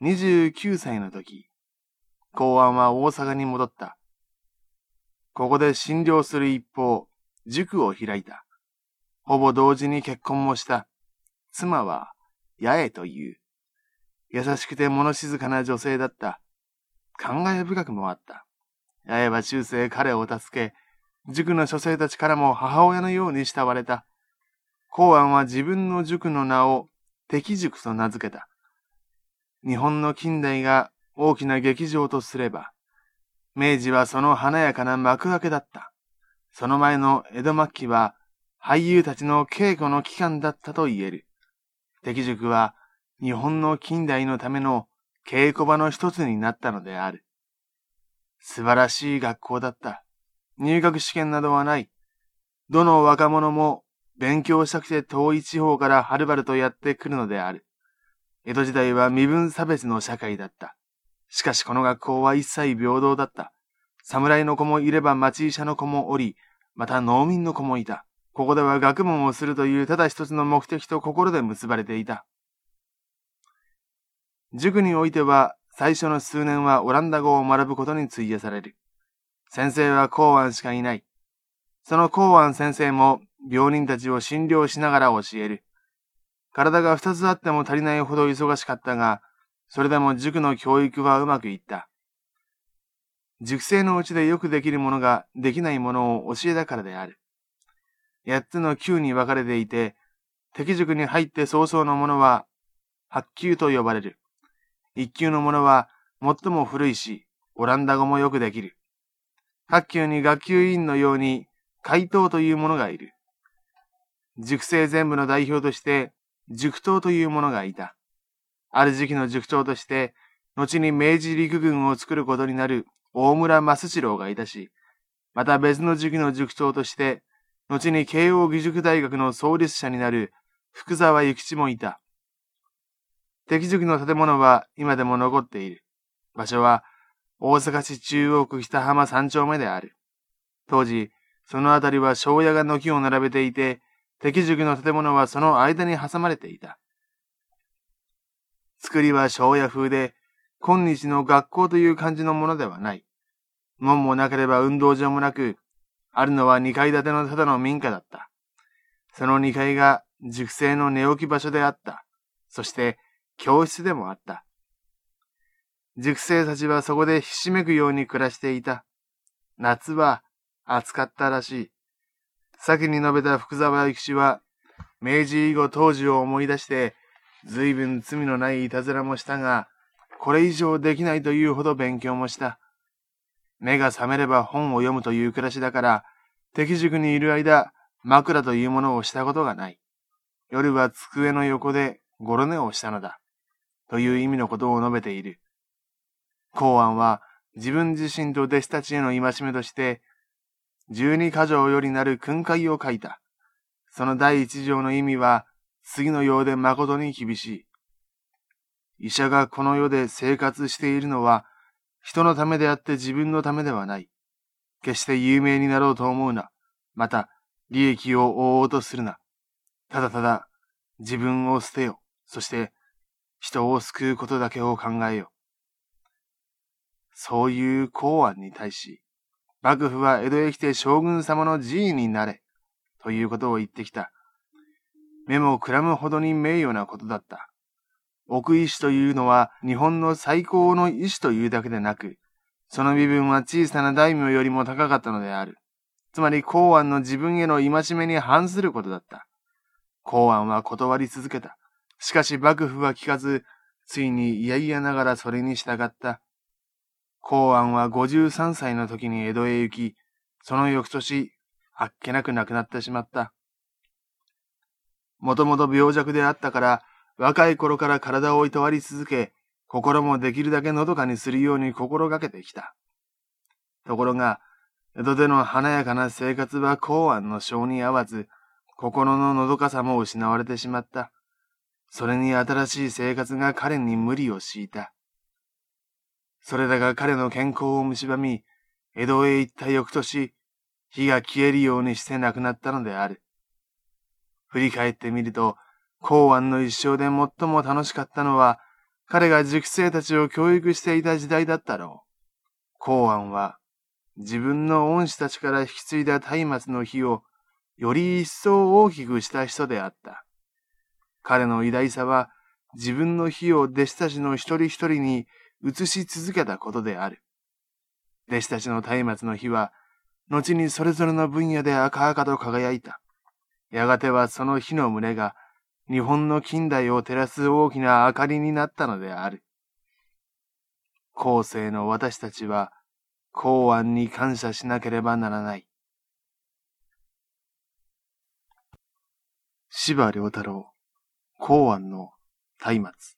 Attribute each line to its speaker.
Speaker 1: 29歳の時、公安は大阪に戻った。ここで診療する一方、塾を開いた。ほぼ同時に結婚もした。妻は、八重という。優しくて物静かな女性だった。考え深くもあった。八重は中世彼を助け、塾の書生たちからも母親のように慕われた。公安は自分の塾の名を敵塾と名付けた。日本の近代が大きな劇場とすれば、明治はその華やかな幕開けだった。その前の江戸末期は俳優たちの稽古の期間だったと言える。敵塾は日本の近代のための稽古場の一つになったのである。素晴らしい学校だった。入学試験などはない。どの若者も勉強したくて遠い地方からはるばるとやってくるのである。江戸時代は身分差別の社会だった。しかしこの学校は一切平等だった。侍の子もいれば町医者の子もおり、また農民の子もいた。ここでは学問をするというただ一つの目的と心で結ばれていた。塾においては最初の数年はオランダ語を学ぶことに費やされる。先生は公安しかいない。その公安先生も病人たちを診療しながら教える。体が二つあっても足りないほど忙しかったが、それでも塾の教育はうまくいった。塾生のうちでよくできるものができないものを教えたからである。八つの級に分かれていて、敵塾に入って早々のものは、八級と呼ばれる。一級のものは最も古いし、オランダ語もよくできる。八級に学級委員のように、怪盗というものがいる。塾生全部の代表として、塾頭というものがいた。ある時期の塾長として、後に明治陸軍を作ることになる大村益次郎がいたし、また別の時期の塾長として、後に慶応義塾大学の創立者になる福沢諭吉もいた。敵塾の建物は今でも残っている。場所は大阪市中央区北浜三丁目である。当時、その辺りは庄屋が軒を並べていて、敵塾の建物はその間に挟まれていた。作りは庄屋風で、今日の学校という感じのものではない。門もなければ運動場もなく、あるのは二階建てのただの民家だった。その二階が塾生の寝起き場所であった。そして教室でもあった。塾生たちはそこでひしめくように暮らしていた。夏は暑かったらしい。先に述べた福沢諭吉は、明治以後当時を思い出して、随分罪のないいたずらもしたが、これ以上できないというほど勉強もした。目が覚めれば本を読むという暮らしだから、敵塾にいる間、枕というものをしたことがない。夜は机の横でゴロ寝をしたのだ。という意味のことを述べている。公安は自分自身と弟子たちへの戒めとして、十二箇条よりなる訓戒を書いた。その第一条の意味は、次のようで誠に厳しい。医者がこの世で生活しているのは、人のためであって自分のためではない。決して有名になろうと思うな。また、利益を追おうとするな。ただただ、自分を捨てよ。そして、人を救うことだけを考えよ。そういう公安に対し、幕府は江戸へ来て将軍様の寺院になれ、ということを言ってきた。目もくらむほどに名誉なことだった。奥医師というのは日本の最高の医師というだけでなく、その身分は小さな大名よりも高かったのである。つまり公安の自分への戒めに反することだった。公安は断り続けた。しかし幕府は聞かず、ついに嫌々ながらそれに従った。公安は53歳の時に江戸へ行き、その翌年、あっけなく亡くなってしまった。もともと病弱であったから、若い頃から体をいとわり続け、心もできるだけのどかにするように心がけてきた。ところが、江戸での華やかな生活は公安の性に合わず、心ののどかさも失われてしまった。それに新しい生活が彼に無理を強いた。それらが彼の健康を蝕み、江戸へ行った翌年、火が消えるようにして亡くなったのである。振り返ってみると、公安の一生で最も楽しかったのは、彼が塾生たちを教育していた時代だったろう。公安は自分の恩師たちから引き継いだ松明の火をより一層大きくした人であった。彼の偉大さは自分の火を弟子たちの一人一人に移し続けたことである。弟子たちの松明の火は、後にそれぞれの分野で赤々と輝いた。やがてはその火の胸が日本の近代を照らす大きな明かりになったのである。後世の私たちは公安に感謝しなければならない。芝良太郎、公安の松明。